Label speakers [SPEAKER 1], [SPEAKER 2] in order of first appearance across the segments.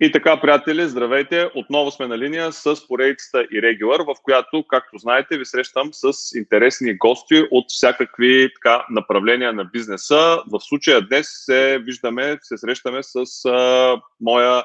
[SPEAKER 1] И така, приятели, здравейте! Отново сме на линия с поредицата Irregular, в която, както знаете, ви срещам с интересни гости от всякакви така, направления на бизнеса. В случая днес се виждаме, се срещаме с а, моя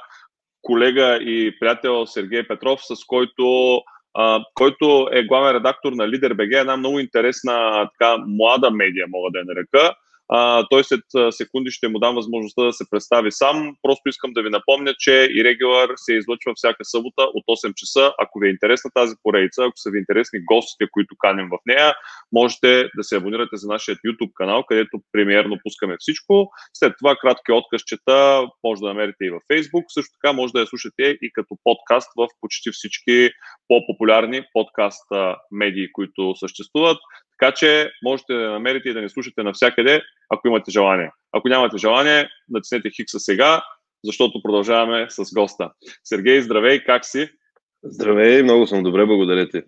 [SPEAKER 1] колега и приятел Сергей Петров, с който Uh, който е главен редактор на Leader.bg, една много интересна така, млада медия, мога да я нарека. А, той след секунди ще му дам възможността да се представи сам. Просто искам да ви напомня, че Irregular се излъчва всяка събота от 8 часа. Ако ви е интересна тази поредица, ако са ви интересни гостите, които каним в нея, можете да се абонирате за нашия YouTube канал, където премиерно пускаме всичко. След това кратки откъсчета може да намерите и във Facebook. Също така може да я слушате и като подкаст в почти всички по-популярни подкаст медии, които съществуват. Така че можете да намерите и да ни слушате навсякъде, ако имате желание. Ако нямате желание, натиснете хикса сега, защото продължаваме с госта. Сергей, здравей, как си?
[SPEAKER 2] Здравей, много съм добре, благодаря ти.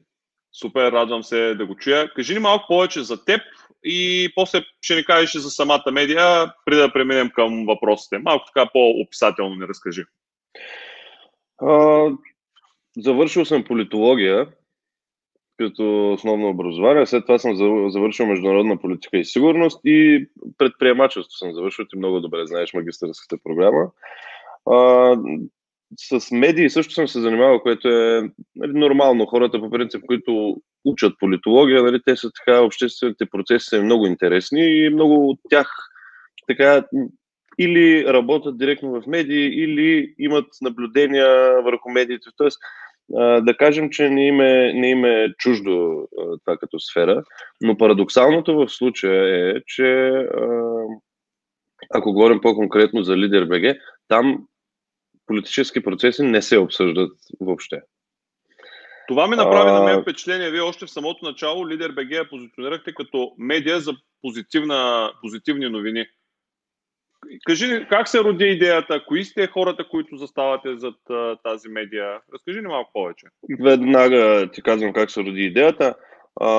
[SPEAKER 1] Супер, радвам се да го чуя. Кажи ни малко повече за теб и после ще ни кажеш за самата медия, преди да преминем към въпросите. Малко така по-описателно ни разкажи.
[SPEAKER 2] А, завършил съм политология като основно образование. След това съм завършил международна политика и сигурност и предприемачество съм завършил. Ти много добре знаеш магистърската програма. А, с медии също съм се занимавал, което е нали, нормално. Хората, по принцип, които учат политология, нали, те са така, обществените процеси са много интересни и много от тях така или работят директно в медии, или имат наблюдения върху медиите. Тоест, да кажем, че не им е, не им е чуждо това като сфера, но парадоксалното в случая е, че ако говорим по-конкретно за Лидер БГ, там политически процеси не се обсъждат въобще.
[SPEAKER 1] Това ми направи а... на мен впечатление. Вие още в самото начало Лидер БГ я позиционирахте като медия за позитивна, позитивни новини. Кажи как се роди идеята, кои сте хората, които заставате зад а, тази медия? Разкажи ни малко повече.
[SPEAKER 2] Веднага ти казвам как се роди идеята. А,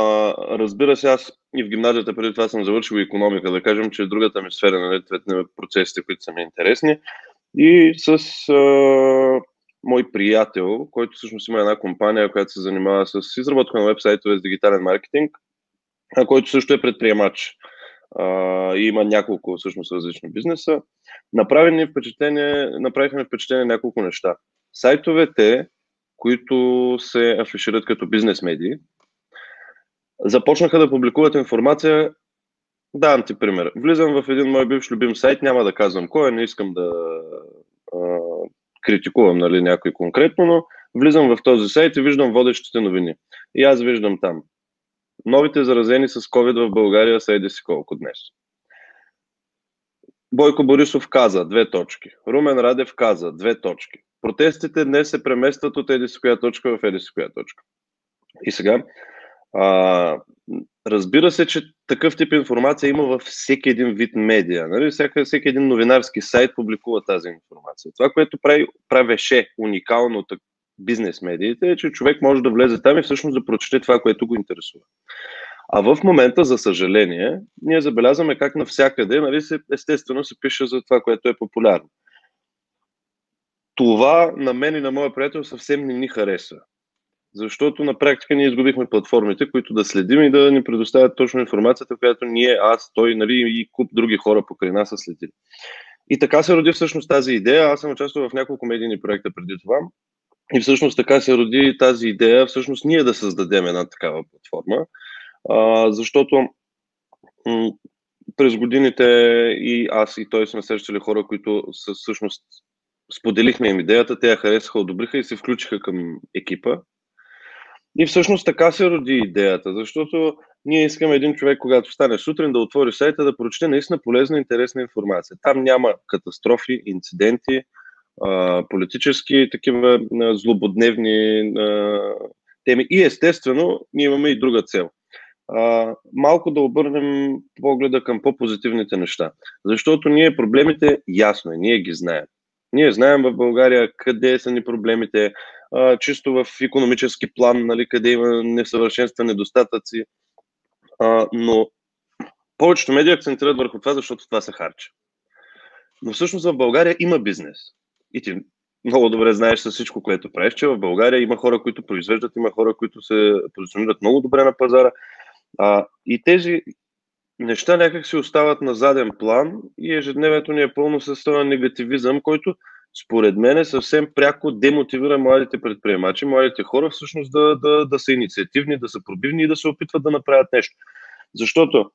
[SPEAKER 2] разбира се, аз и в гимназията преди това съм завършил економика, да кажем, че е другата ми сфера на нали, процесите, които са ми интересни. И с а, мой приятел, който всъщност има една компания, която се занимава с изработка на вебсайтове с дигитален маркетинг, а който също е предприемач и има няколко всъщност различни бизнеса. Направихме впечатление, направихме впечатление няколко неща. Сайтовете, които се афишират като бизнес медии, започнаха да публикуват информация. Давам ти пример. Влизам в един мой бивш любим сайт, няма да казвам кой, не искам да а, критикувам нали, някой конкретно, но влизам в този сайт и виждам водещите новини. И аз виждам там Новите заразени с COVID в България са еди си колко днес. Бойко Борисов каза две точки. Румен Радев каза две точки. Протестите днес се преместват от еди си коя точка в еди си коя точка. И сега, а, разбира се, че такъв тип информация има във всеки един вид медиа. Нали? Всяка, всеки един новинарски сайт публикува тази информация. Това, което прави, правеше уникално бизнес медиите е, че човек може да влезе там и всъщност да прочете това, което го интересува. А в момента, за съжаление, ние забелязваме как навсякъде, нали, се, естествено, се пише за това, което е популярно. Това на мен и на моя приятел съвсем не ни харесва. Защото на практика ние изгубихме платформите, които да следим и да ни предоставят точно информацията, която ние, аз, той нали, и куп други хора покрай нас са следили. И така се роди всъщност тази идея. Аз съм участвал в няколко медийни проекта преди това. И всъщност така се роди тази идея, всъщност ние да създадем една такава платформа, а, защото м- през годините и аз и той сме срещали хора, които са, всъщност споделихме им идеята, те я харесаха, одобриха и се включиха към екипа. И всъщност така се роди идеята, защото ние искаме един човек, когато стане сутрин, да отвори сайта, да прочете наистина полезна интересна информация. Там няма катастрофи, инциденти, политически такива злободневни теми. И естествено, ние имаме и друга цел. Малко да обърнем погледа към по-позитивните неща. Защото ние проблемите, ясно е, ние ги знаем. Ние знаем в България къде са ни проблемите, чисто в економически план, нали, къде има несъвършенства, недостатъци. Но повечето медии акцентират върху това, защото това се харчи. Но всъщност в България има бизнес. И ти много добре знаеш с всичко, което правиш, че в България има хора, които произвеждат, има хора, които се позиционират много добре на пазара. А, и тези неща някак си остават на заден план и ежедневието ни е пълно с този негативизъм, който според мен е съвсем пряко демотивира младите предприемачи, младите хора всъщност да, да, да са инициативни, да са пробивни и да се опитват да направят нещо. Защото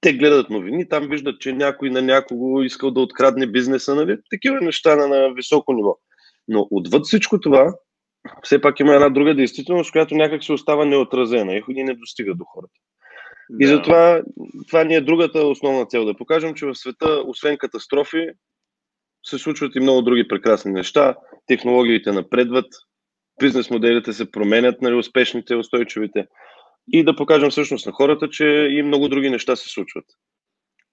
[SPEAKER 2] те гледат новини, там виждат, че някой на някого искал да открадне бизнеса, нали? Такива неща на, на високо ниво. Но отвъд всичко това, все пак има една друга действителност, която някак се остава неотразена и не достига до хората. Да. И затова това ни е другата основна цел. Да покажем, че в света, освен катастрофи, се случват и много други прекрасни неща. Технологиите напредват, бизнес моделите се променят, нали, успешните, устойчивите и да покажем всъщност на хората, че и много други неща се случват.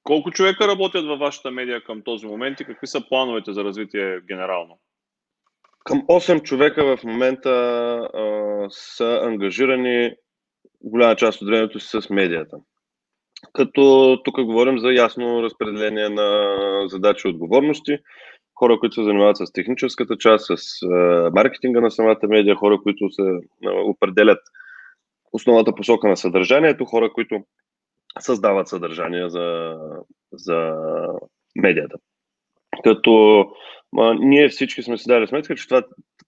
[SPEAKER 1] Колко човека работят във вашата медия към този момент и какви са плановете за развитие генерално?
[SPEAKER 2] Към 8 човека в момента а, са ангажирани голяма част от времето си с медията. Като тук говорим за ясно разпределение на задачи и отговорности, хора, които се занимават с техническата част, с а, маркетинга на самата медия, хора, които се а, определят основната посока на съдържанието, хора, които създават съдържание за, за медията. Като а, ние всички сме си дали сметка, че това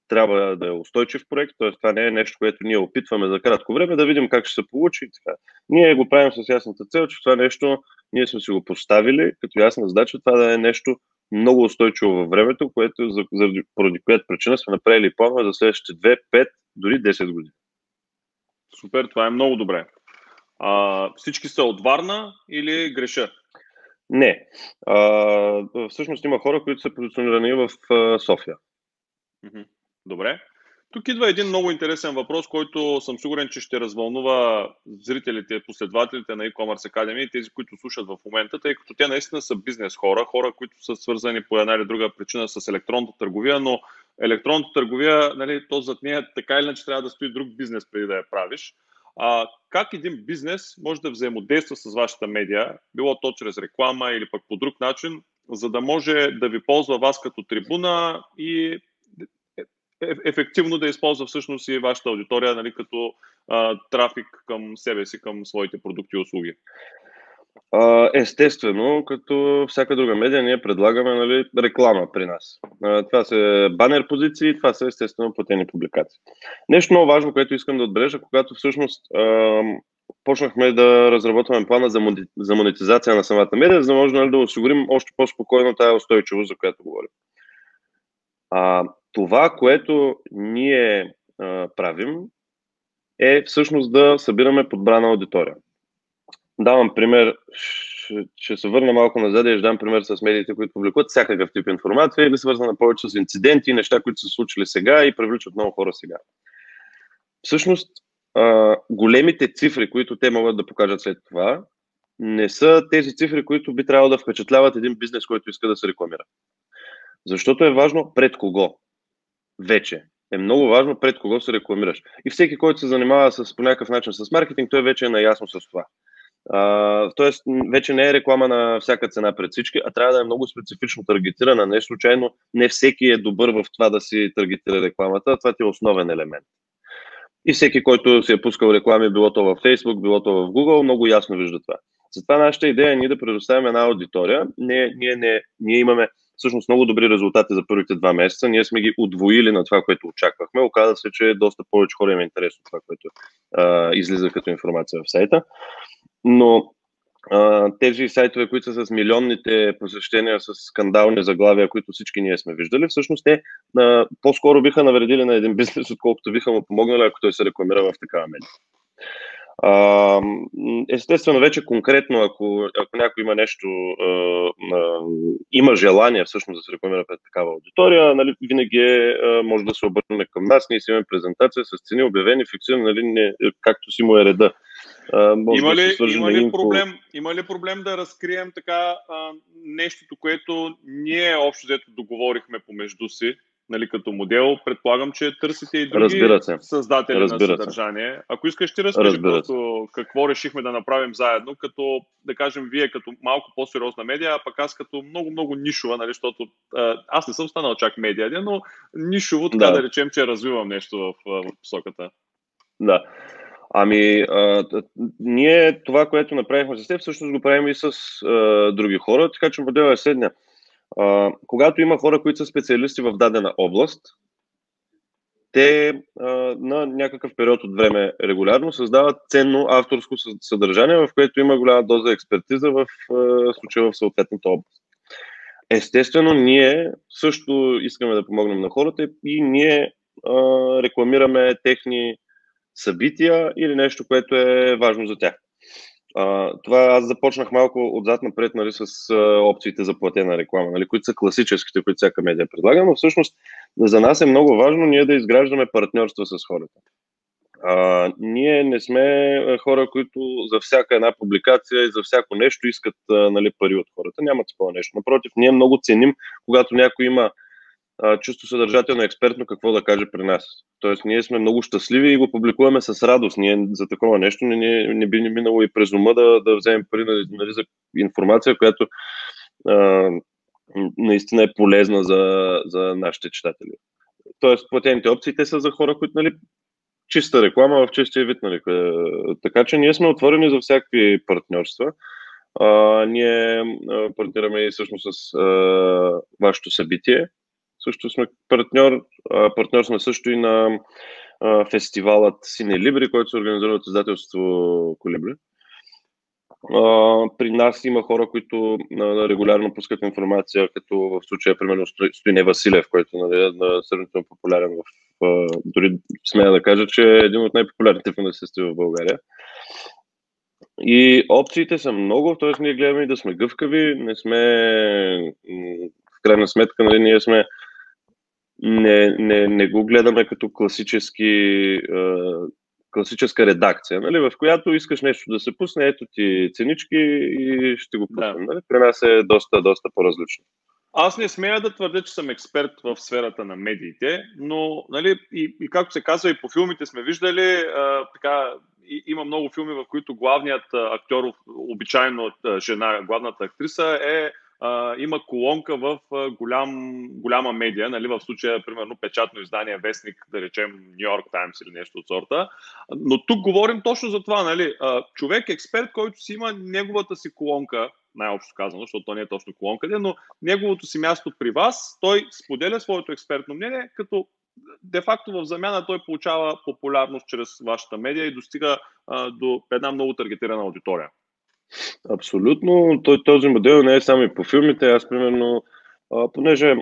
[SPEAKER 2] трябва да е устойчив проект, т.е. това не е нещо, което ние опитваме за кратко време, да видим как ще се получи. Така. Ние го правим с ясната цел, че това нещо ние сме си го поставили като ясна задача, това да е нещо много устойчиво във времето, което, заради, поради която причина сме направили планове за следващите 2, 5, дори 10 години.
[SPEAKER 1] Супер, това е много добре. А, всички са от Варна или греша?
[SPEAKER 2] Не. А, всъщност има хора, които са позиционирани в София.
[SPEAKER 1] Добре. Тук идва един много интересен въпрос, който съм сигурен, че ще развълнува зрителите, последователите на e-commerce Academy и тези, които слушат в момента, тъй като те наистина са бизнес хора, хора, които са свързани по една или друга причина с електронната търговия, но електронната търговия, нали, то зад нея така или иначе трябва да стои друг бизнес преди да я правиш. А, как един бизнес може да взаимодейства с вашата медия, било то чрез реклама или пък по друг начин, за да може да ви ползва вас като трибуна и ефективно да използва всъщност и вашата аудитория нали, като а, трафик към себе си, към своите продукти и услуги?
[SPEAKER 2] Естествено, като всяка друга медия, ние предлагаме нали, реклама при нас. Това са банер позиции, това са естествено платени публикации. Нещо много важно, което искам да отбележа, когато всъщност почнахме да разработваме плана за монетизация на самата медия, за да може нали, да осигурим още по-спокойно тази устойчивост, за която говорим. А, това, което ние а, правим, е всъщност да събираме подбрана аудитория. Давам пример, ще, се върна малко назад и ще дам пример с медиите, които публикуват всякакъв тип информация или свързана повече с инциденти, неща, които са случили сега и привличат много хора сега. Всъщност, а, големите цифри, които те могат да покажат след това, не са тези цифри, които би трябвало да впечатляват един бизнес, който иска да се рекламира. Защото е важно пред кого вече. Е много важно пред кого се рекламираш. И всеки, който се занимава с, по някакъв начин с маркетинг, той вече е наясно с това. Uh, тоест, вече не е реклама на всяка цена пред всички, а трябва да е много специфично таргетирана. Не случайно, не всеки е добър в това да си таргетира рекламата, това ти е основен елемент. И всеки, който си е пускал реклами, било то в Facebook, било то в Google, много ясно вижда това. Затова нашата идея е ние да предоставим една аудитория. Ние, ние, не, ние имаме всъщност много добри резултати за първите два месеца. Ние сме ги удвоили на това, което очаквахме. Оказа се, че доста повече хора им е интересно това, което а, излиза като информация в сайта. Но а, тези сайтове, които са с милионните посещения, с скандални заглавия, които всички ние сме виждали, всъщност те а, по-скоро биха навредили на един бизнес, отколкото биха му помогнали, ако той се рекламира в такава медия. Естествено, вече конкретно, ако, ако някой има нещо, има желание всъщност да се рекламира пред такава аудитория, нали, винаги е, може да се обърне към нас. Ние си имаме презентация с цени обявени, фиксирани, нали, не, както си му е реда.
[SPEAKER 1] А, има, ли, да има, ли проблем, има ли проблем да разкрием така а, нещото, което ние общо взето договорихме помежду си, нали, като модел, предполагам, че търсите и други създатели Разбира на съдържание. Се. Ако искаш, ти разкажи просто какво решихме да направим заедно, като, да кажем, вие като малко по-сериозна медия, а пък аз като много-много нишова, нали, защото аз не съм станал чак медиа, но нишово, така да, да речем, че развивам нещо в, в посоката.
[SPEAKER 2] Да. Ами, а, ние това, което направихме с теб, всъщност го правим и с а, други хора, така че моделът е следния. Когато има хора, които са специалисти в дадена област, те а, на някакъв период от време регулярно създават ценно авторско съдържание, в което има голяма доза експертиза в а, случая в съответната област. Естествено, ние също искаме да помогнем на хората и ние а, рекламираме техни събития или нещо, което е важно за тях. Това аз започнах малко отзад напред нали, с а, опциите за платена реклама, нали, които са класическите, които всяка медия предлага, но всъщност за нас е много важно ние да изграждаме партньорства с хората. А, ние не сме хора, които за всяка една публикация и за всяко нещо искат а, нали, пари от хората. Нямат такова нещо. Напротив, ние много ценим, когато някой има чисто съдържателно експертно какво да каже при нас. Тоест, ние сме много щастливи и го публикуваме с радост. Ние за такова нещо не, не, не би ни минало и през ума да, да вземем пари нали, нали, за информация, която а, наистина е полезна за, за нашите читатели. Тоест, платените опции, те са за хора, които нали, чиста реклама в чистия вид. Нали. Така че ние сме отворени за всякакви партньорства. А, ние партнираме и всъщност с а, вашето събитие, също сме партньор. Партньор сме също и на фестивалът Сине Либри, който се организира от издателство Колибри. При нас има хора, които регулярно пускат информация, като в случая, примерно, Стоине Василев, който нали, е сравнително популярен в... Дори смея да кажа, че е един от най-популярните финансисти в България. И опциите са много, т.е. ние гледаме да сме гъвкави, не сме в крайна сметка, нали, ние сме не, не, не го гледаме като класически, класическа редакция, нали, в която искаш нещо да се пусне, ето ти ценички и ще го пуснем. Да. Нали? При нас е доста, доста по-различно.
[SPEAKER 1] Аз не смея да твърдя, че съм експерт в сферата на медиите, но нали, и, и както се казва, и по филмите сме виждали, а, така, и, има много филми, в които главният актьор, обичайно жена, главната актриса е има колонка в голям, голяма медия, нали, в случая, примерно, печатно издание, вестник, да речем, Нью Йорк Таймс или нещо от сорта. Но тук говорим точно за това, нали, а, човек, експерт, който си има неговата си колонка, най-общо казано, защото то не е точно колонка, но неговото си място при вас, той споделя своето експертно мнение, като де-факто в замяна той получава популярност чрез вашата медия и достига а, до една много таргетирана аудитория.
[SPEAKER 2] Абсолютно. Той, този модел не е само и по филмите. Аз, примерно, а, понеже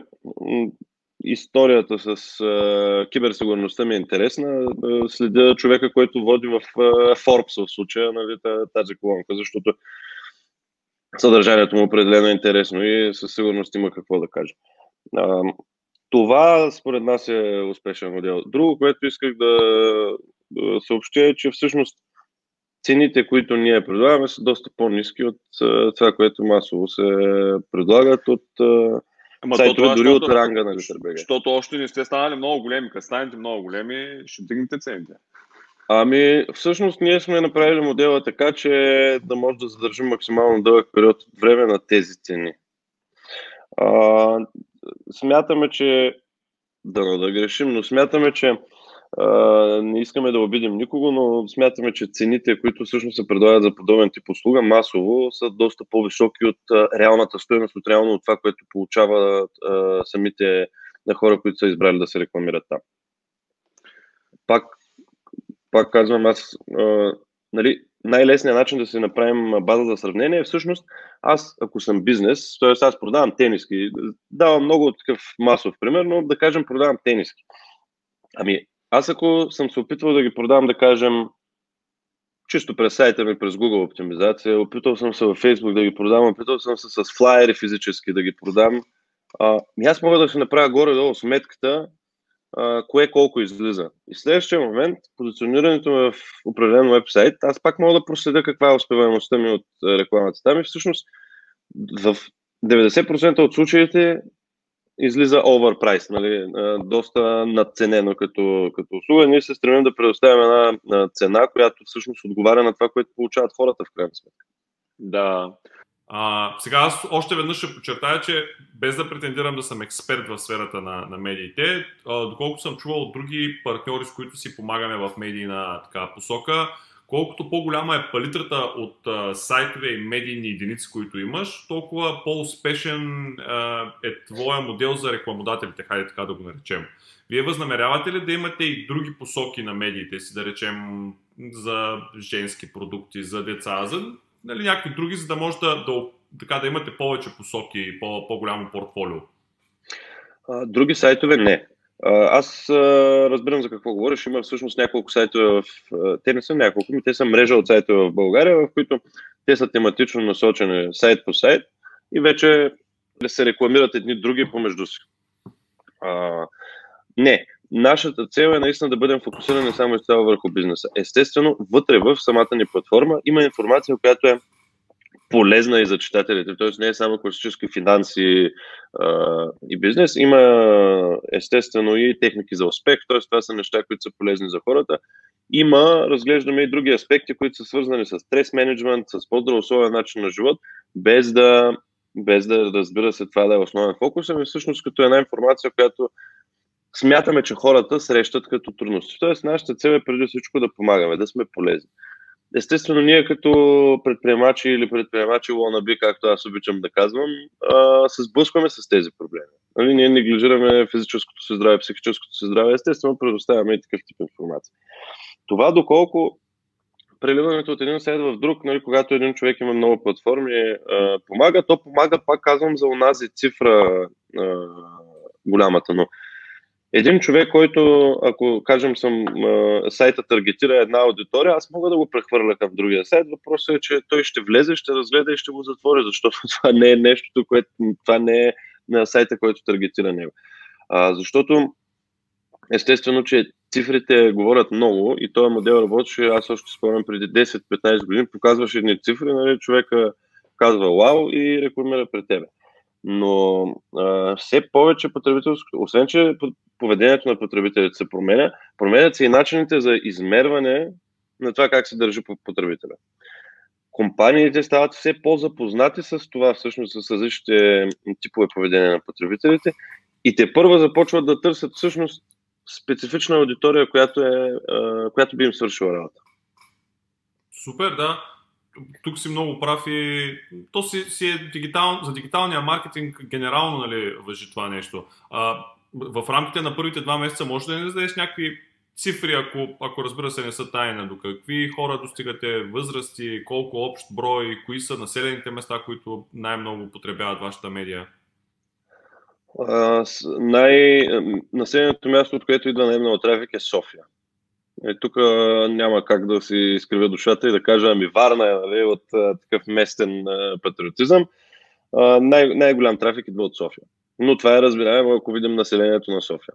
[SPEAKER 2] историята с а, киберсигурността ми е интересна, следя човека, който води в а, Forbes в случая, нали, тази колонка, защото съдържанието му определено е интересно и със сигурност има какво да каже. А, това според нас е успешен модел. Друго, което исках да съобщя е, че всъщност цените, които ние предлагаме, са доста по-низки от това, което масово се предлагат от Ама сайтове, това, дори защото, от ранга на Литърбега.
[SPEAKER 1] Защото още не сте станали много големи. Като станете много големи, ще дигнете цените.
[SPEAKER 2] Ами, всъщност ние сме направили модела така, че да може да задържим максимално дълъг период от време на тези цени. А, смятаме, че да, да грешим, но смятаме, че не искаме да обидим никого, но смятаме, че цените, които всъщност се предлагат за подобен тип услуга масово, са доста по-високи от реалната стоеност, от реално от това, което получават самите на хора, които са избрали да се рекламират там. Пак, пак казвам, аз нали, най-лесният начин да си направим база за сравнение е всъщност аз, ако съм бизнес, т.е. аз продавам тениски, давам много такъв масов пример, но да кажем продавам тениски. Ами, аз ако съм се опитвал да ги продам, да кажем, чисто през сайта ми, през Google оптимизация, опитал съм се във Facebook да ги продам, опитал съм се с флайери физически да ги продам. А, аз мога да си направя горе-долу сметката, а, кое колко излиза. И в следващия момент, позиционирането ми в определен вебсайт, аз пак мога да проследя каква е успеваемостта ми от рекламата там и всъщност в 90% от случаите излиза overpriced, нали, доста надценено като, като услуга. Ние се стремим да предоставим една цена, която всъщност отговаря на това, което получават хората в крайна сметка.
[SPEAKER 3] Да.
[SPEAKER 1] А, сега аз още веднъж ще подчертая, че без да претендирам да съм експерт в сферата на, на медиите, а, доколко съм чувал от други партньори, с които си помагаме в медийна така, посока, колкото по-голяма е палитрата от а, сайтове и медийни единици, които имаш, толкова по-успешен а, е твоя модел за рекламодателите, хайде така да го наречем. Вие възнамерявате ли да имате и други посоки на медиите си, да речем за женски продукти, за деца, за нали, някакви други, за да може да, да, така, да имате повече посоки и по, по-голямо портфолио?
[SPEAKER 2] Други сайтове не. Аз разбирам за какво говориш. Има всъщност няколко сайтове в... Те не са няколко, но те са мрежа от сайтове в България, в които те са тематично насочени сайт по сайт и вече се рекламират едни други помежду си. А, не, нашата цел е наистина да бъдем фокусирани само изцяло върху бизнеса. Естествено, вътре в самата ни платформа има информация, която е полезна и за читателите. Тоест не е само класически финанси а, и бизнес. Има естествено и техники за успех, т.е. това са неща, които са полезни за хората. Има, разглеждаме и други аспекти, които са свързани с стрес менеджмент, с по-здравословен начин на живот, без да, без да разбира се това да е основен фокус, ами всъщност като една информация, която смятаме, че хората срещат като трудности. Тоест, нашата цел е преди всичко да помагаме, да сме полезни. Естествено, ние като предприемачи или предприемачи лонаби, както аз обичам да казвам, се сблъскваме с тези проблеми. Нали, ние неглижираме физическото си здраве, психическото си здраве, естествено предоставяме и такъв тип информация. Това доколко преливането от един сайт в друг, нали, когато един човек има много платформи, помага, то помага, пак казвам, за онази цифра голямата, но един човек, който, ако кажем, съм сайта таргетира една аудитория, аз мога да го прехвърля към другия сайт. Въпросът е, че той ще влезе, ще разгледа и ще го затвори, защото това не е нещо, което, това не е на сайта, който таргетира него. А, защото естествено, че цифрите говорят много и този модел работеше, аз още спомням преди 10-15 години, показваше едни цифри, нали, човека казва вау и рекламира пред тебе. Но а, все повече потребителско, освен че поведението на потребителите се променя, променят се и начините за измерване на това как се държи потребителя. Компаниите стават все по-запознати с това, всъщност с различните типове поведение на потребителите и те първо започват да търсят всъщност специфична аудитория, която, е, която би им свършила работа.
[SPEAKER 1] Супер, да. Тук си много прав и то си, си е дигитал, за дигиталния маркетинг генерално нали, въжи това нещо. А, в рамките на първите два месеца може да не зададеш някакви цифри, ако, ако разбира се не са тайна, до какви хора достигате, възрасти, колко общ брой, кои са населените места, които най-много потребяват вашата медия?
[SPEAKER 2] най- населеното място, от което идва най-много трафик е София. Е, тук няма как да си изкривя душата и да кажа, ами Варна е нали, от а, такъв местен а, патриотизъм. А, най- най-голям трафик идва от София. Но това е разбираемо, ако видим населението на София.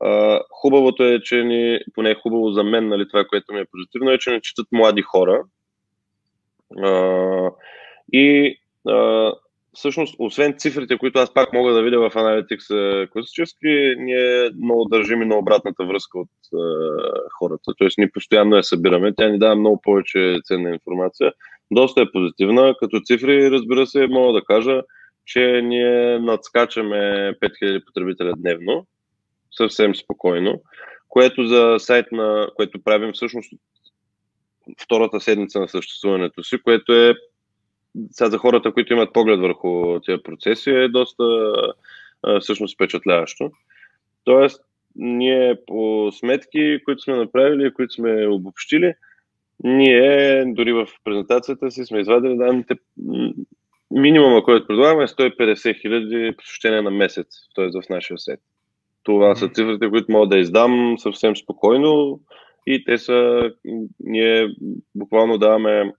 [SPEAKER 2] А, хубавото е, че ни, поне е хубаво за мен, нали, това, което ми е позитивно, е, че не четат млади хора. А, и а, всъщност, освен цифрите, които аз пак мога да видя в Analytics класически, ние много държим и на обратната връзка от а, хората. Тоест, ние постоянно я събираме. Тя ни дава много повече ценна информация. Доста е позитивна. Като цифри, разбира се, мога да кажа, че ние надскачаме 5000 потребителя дневно, съвсем спокойно, което за сайт на, което правим всъщност втората седмица на съществуването си, което е сега за хората, които имат поглед върху тези процеси, е доста всъщност впечатляващо. Тоест, ние по сметки, които сме направили, които сме обобщили, ние дори в презентацията си сме извадили данните минимума, който предлагаме е 150 хиляди посещения на месец, т.е. в нашия сет. Това са цифрите, които мога да издам съвсем спокойно и те са, ние буквално даваме,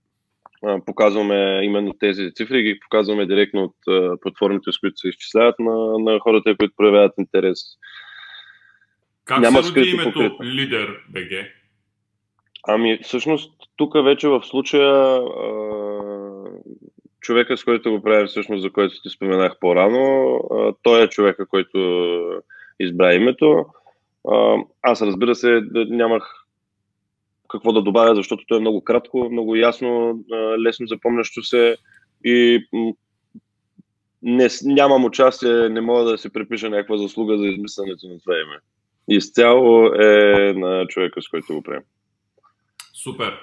[SPEAKER 2] показваме именно тези цифри, ги показваме директно от платформите, с които се изчисляват на, на хората, които проявяват интерес.
[SPEAKER 1] Как Няма се роди името покрит. Лидер БГ?
[SPEAKER 2] Ами, всъщност, тук вече в случая човека, с който го правим всъщност, за който ти споменах по-рано, той е човека, който избра името. Аз разбира се нямах какво да добавя, защото то е много кратко, много ясно, лесно запомнящо се и не, нямам участие, не мога да се припиша някаква заслуга за измисленето на това име. Изцяло е на човека, с който го прием.
[SPEAKER 1] Супер.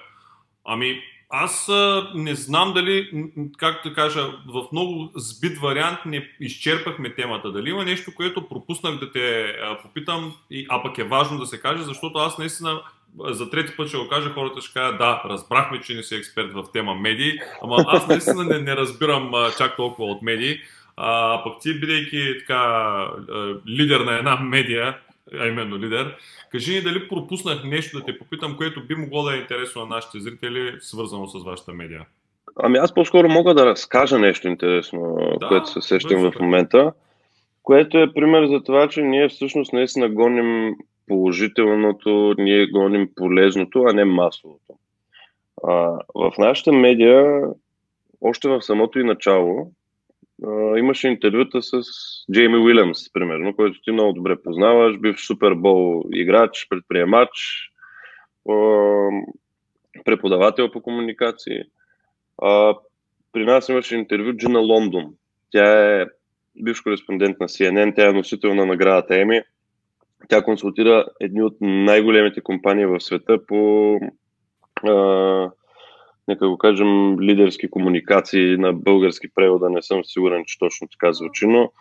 [SPEAKER 1] Ами, аз не знам дали, как да кажа, в много сбит вариант не изчерпахме темата. Дали има нещо, което пропуснах да те попитам, а пък е важно да се каже, защото аз наистина за трети път ще го кажа, хората ще кажат, да, разбрахме, че не си експерт в тема медии, ама аз наистина не, не разбирам чак толкова от медии. А пък ти, бидейки така лидер на една медия, а именно лидер, кажи ни дали пропуснах нещо да те попитам, което би могло да е интересно на нашите зрители, свързано с вашата медия.
[SPEAKER 2] Ами аз по-скоро мога да разкажа нещо интересно, да, което се сещам в момента, което е пример за това, че ние всъщност наистина гоним положителното, ние гоним полезното, а не масовото. А, в нашата медия, още в самото и начало, имаше интервюта с Джейми Уилямс, примерно, който ти много добре познаваш, бив Супербол играч, предприемач, преподавател по комуникации. При нас имаше интервю Джина Лондон. Тя е бивш кореспондент на CNN, тя е носител на наградата Еми. Тя консултира едни от най-големите компании в света по а, нека го кажем, лидерски комуникации на български превода, не съм сигурен, че точно така звучи, но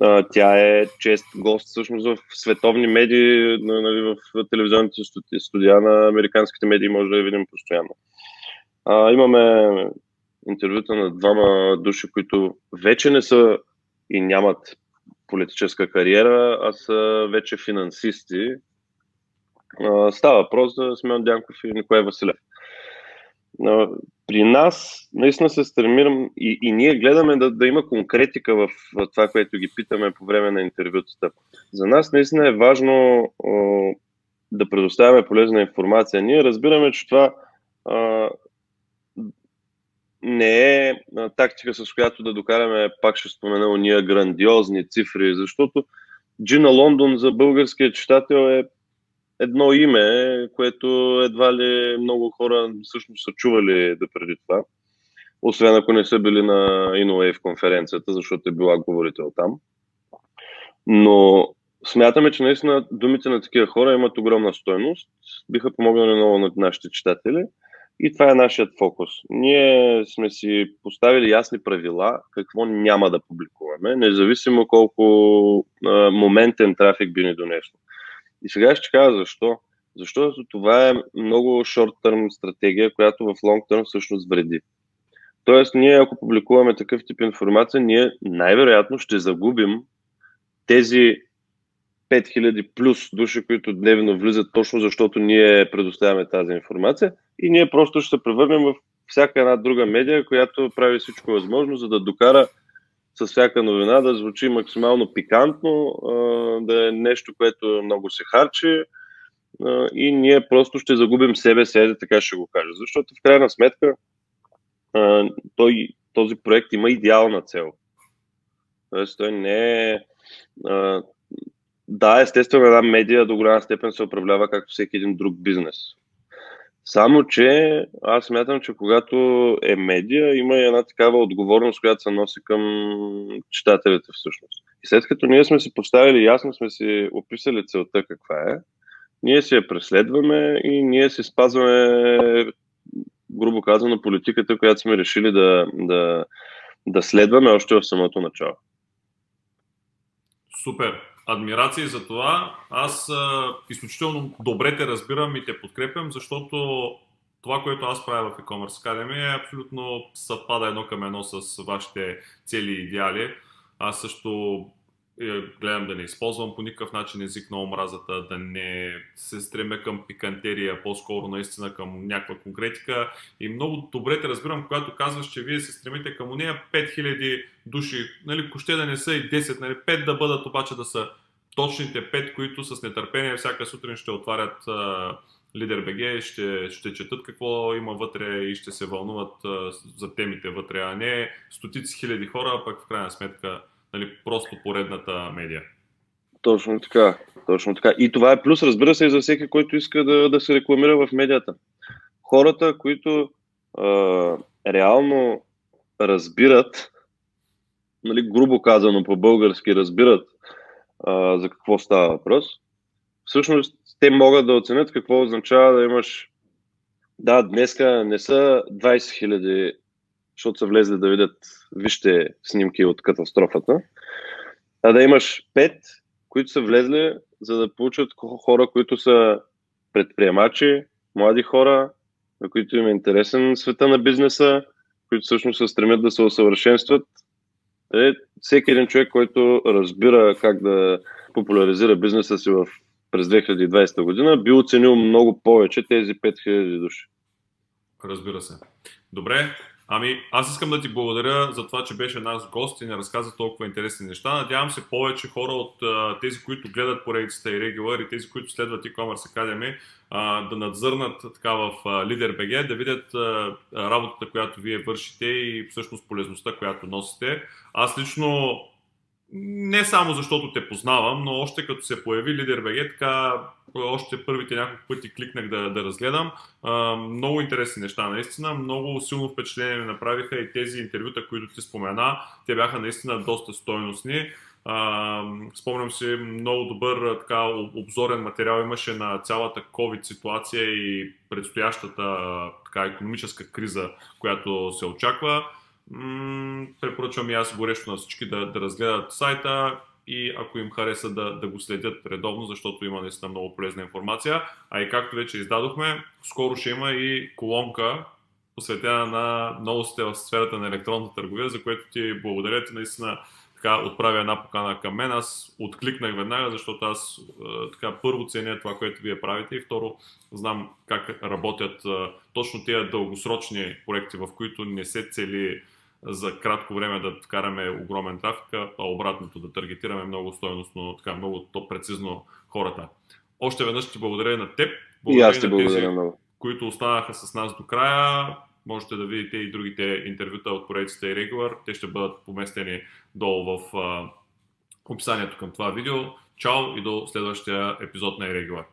[SPEAKER 2] а, тя е чест гост всъщност в световни медии, нали, в телевизионните студия на американските медии, може да я видим постоянно. А, имаме интервюта на двама души, които вече не са и нямат политическа кариера, а са вече финансисти. А, става въпрос за Смеон Дянков и Николай Василев при нас наистина се стремирам и, и ние гледаме да, да има конкретика в, това, което ги питаме по време на интервютата. За нас наистина е важно о, да предоставяме полезна информация. Ние разбираме, че това а, не е а, тактика, с която да докараме, пак ще спомена, уния грандиозни цифри, защото Джина Лондон за българския читател е едно име, което едва ли много хора всъщност са чували да преди това. Освен ако не са били на InnoWave конференцията, защото е била говорител там. Но смятаме, че наистина думите на такива хора имат огромна стоеност, биха помогнали много на нашите читатели и това е нашият фокус. Ние сме си поставили ясни правила какво няма да публикуваме, независимо колко а, моментен трафик би ни донесло. И сега ще кажа защо. Защото това е много short-term стратегия, която в long-term всъщност вреди. Тоест, ние ако публикуваме такъв тип информация, ние най-вероятно ще загубим тези 5000 плюс души, които дневно влизат точно защото ние предоставяме тази информация и ние просто ще се превърнем в всяка една друга медия, която прави всичко възможно, за да докара с всяка новина да звучи максимално пикантно, да е нещо, което много се харчи и ние просто ще загубим себе си, така ще го кажа. Защото в крайна сметка той, този проект има идеална цел. Тоест той не е... Да, естествено, една медия до голяма степен се управлява както всеки един друг бизнес. Само, че аз смятам, че когато е медия, има и една такава отговорност, която се носи към читателите всъщност. И след като ние сме си поставили, ясно сме си описали целта каква е, ние си я преследваме и ние си спазваме, грубо казано, политиката, която сме решили да, да, да следваме още в самото начало.
[SPEAKER 1] Супер! Адмирации за това. Аз а, изключително добре те разбирам и те подкрепям, защото това, което аз правя в e-commerce Academy е абсолютно съвпада едно към едно с вашите цели и идеали. Аз също гледам да не използвам по никакъв начин език на омразата, да не се стремя към пикантерия, по-скоро наистина към някаква конкретика. И много добре те разбирам, когато казваш, че вие се стремите към нея 5000 души, нали, коще да не са и 10, нали, 5 да бъдат обаче да са точните 5, които с нетърпение всяка сутрин ще отварят Лидер БГ ще, ще четат какво има вътре и ще се вълнуват за темите вътре, а не стотици хиляди хора, пък в крайна сметка нали, просто поредната медия.
[SPEAKER 2] Точно така. Точно така. И това е плюс, разбира се, и за всеки, който иска да, да се рекламира в медията. Хората, които а, реално разбират, нали, грубо казано по-български, разбират а, за какво става въпрос, всъщност те могат да оценят какво означава да имаш. Да, днеска не са 20 хиляди, защото са влезли да видят, вижте снимки от катастрофата, а да имаш 5, които са влезли, за да получат хора, които са предприемачи, млади хора, на които им е интересен света на бизнеса, които всъщност се стремят да се усъвършенстват. Е, всеки един човек, който разбира как да популяризира бизнеса си в, през 2020 година, би оценил много повече тези 5000 души.
[SPEAKER 1] Разбира се. Добре, Ами, аз искам да ти благодаря за това, че беше нас гост и не разказа толкова интересни неща. Надявам се повече хора от тези, които гледат поредицата и Regular и тези, които следват e-commerce Academy, да надзърнат така в LeaderBG, да видят работата, която вие вършите и всъщност полезността, която носите. Аз лично не само защото те познавам, но още като се появи Лидер БГ, така още първите няколко пъти кликнах да, да разгледам. А, много интересни неща, наистина. Много силно впечатление ми направиха и тези интервюта, които ти спомена. Те бяха наистина доста стойностни. А, спомням си, много добър така, обзорен материал имаше на цялата COVID ситуация и предстоящата така, економическа криза, която се очаква. М- препоръчвам и аз горещо на всички да, да разгледат сайта и ако им хареса да, да го следят редовно, защото има наистина много полезна информация. А и както вече издадохме, скоро ще има и колонка, посветена на новостите в сферата на електронната търговия, за което ти благодаря ти наистина така отправя една покана към мен. Аз откликнах веднага, защото аз така първо ценя това, което вие правите и второ знам как работят точно тези дългосрочни проекти, в които не се цели за кратко време да вкараме огромен трафик, а обратното да таргетираме много стойностно, така много то прецизно хората. Още веднъж ти благодаря на теб.
[SPEAKER 2] Благодаря и аз ти благодаря тези, много.
[SPEAKER 1] които останаха с нас до края. Можете да видите и другите интервюта от поредицата и Regular. Те ще бъдат поместени долу в а, описанието към това видео. Чао и до следващия епизод на Irregular.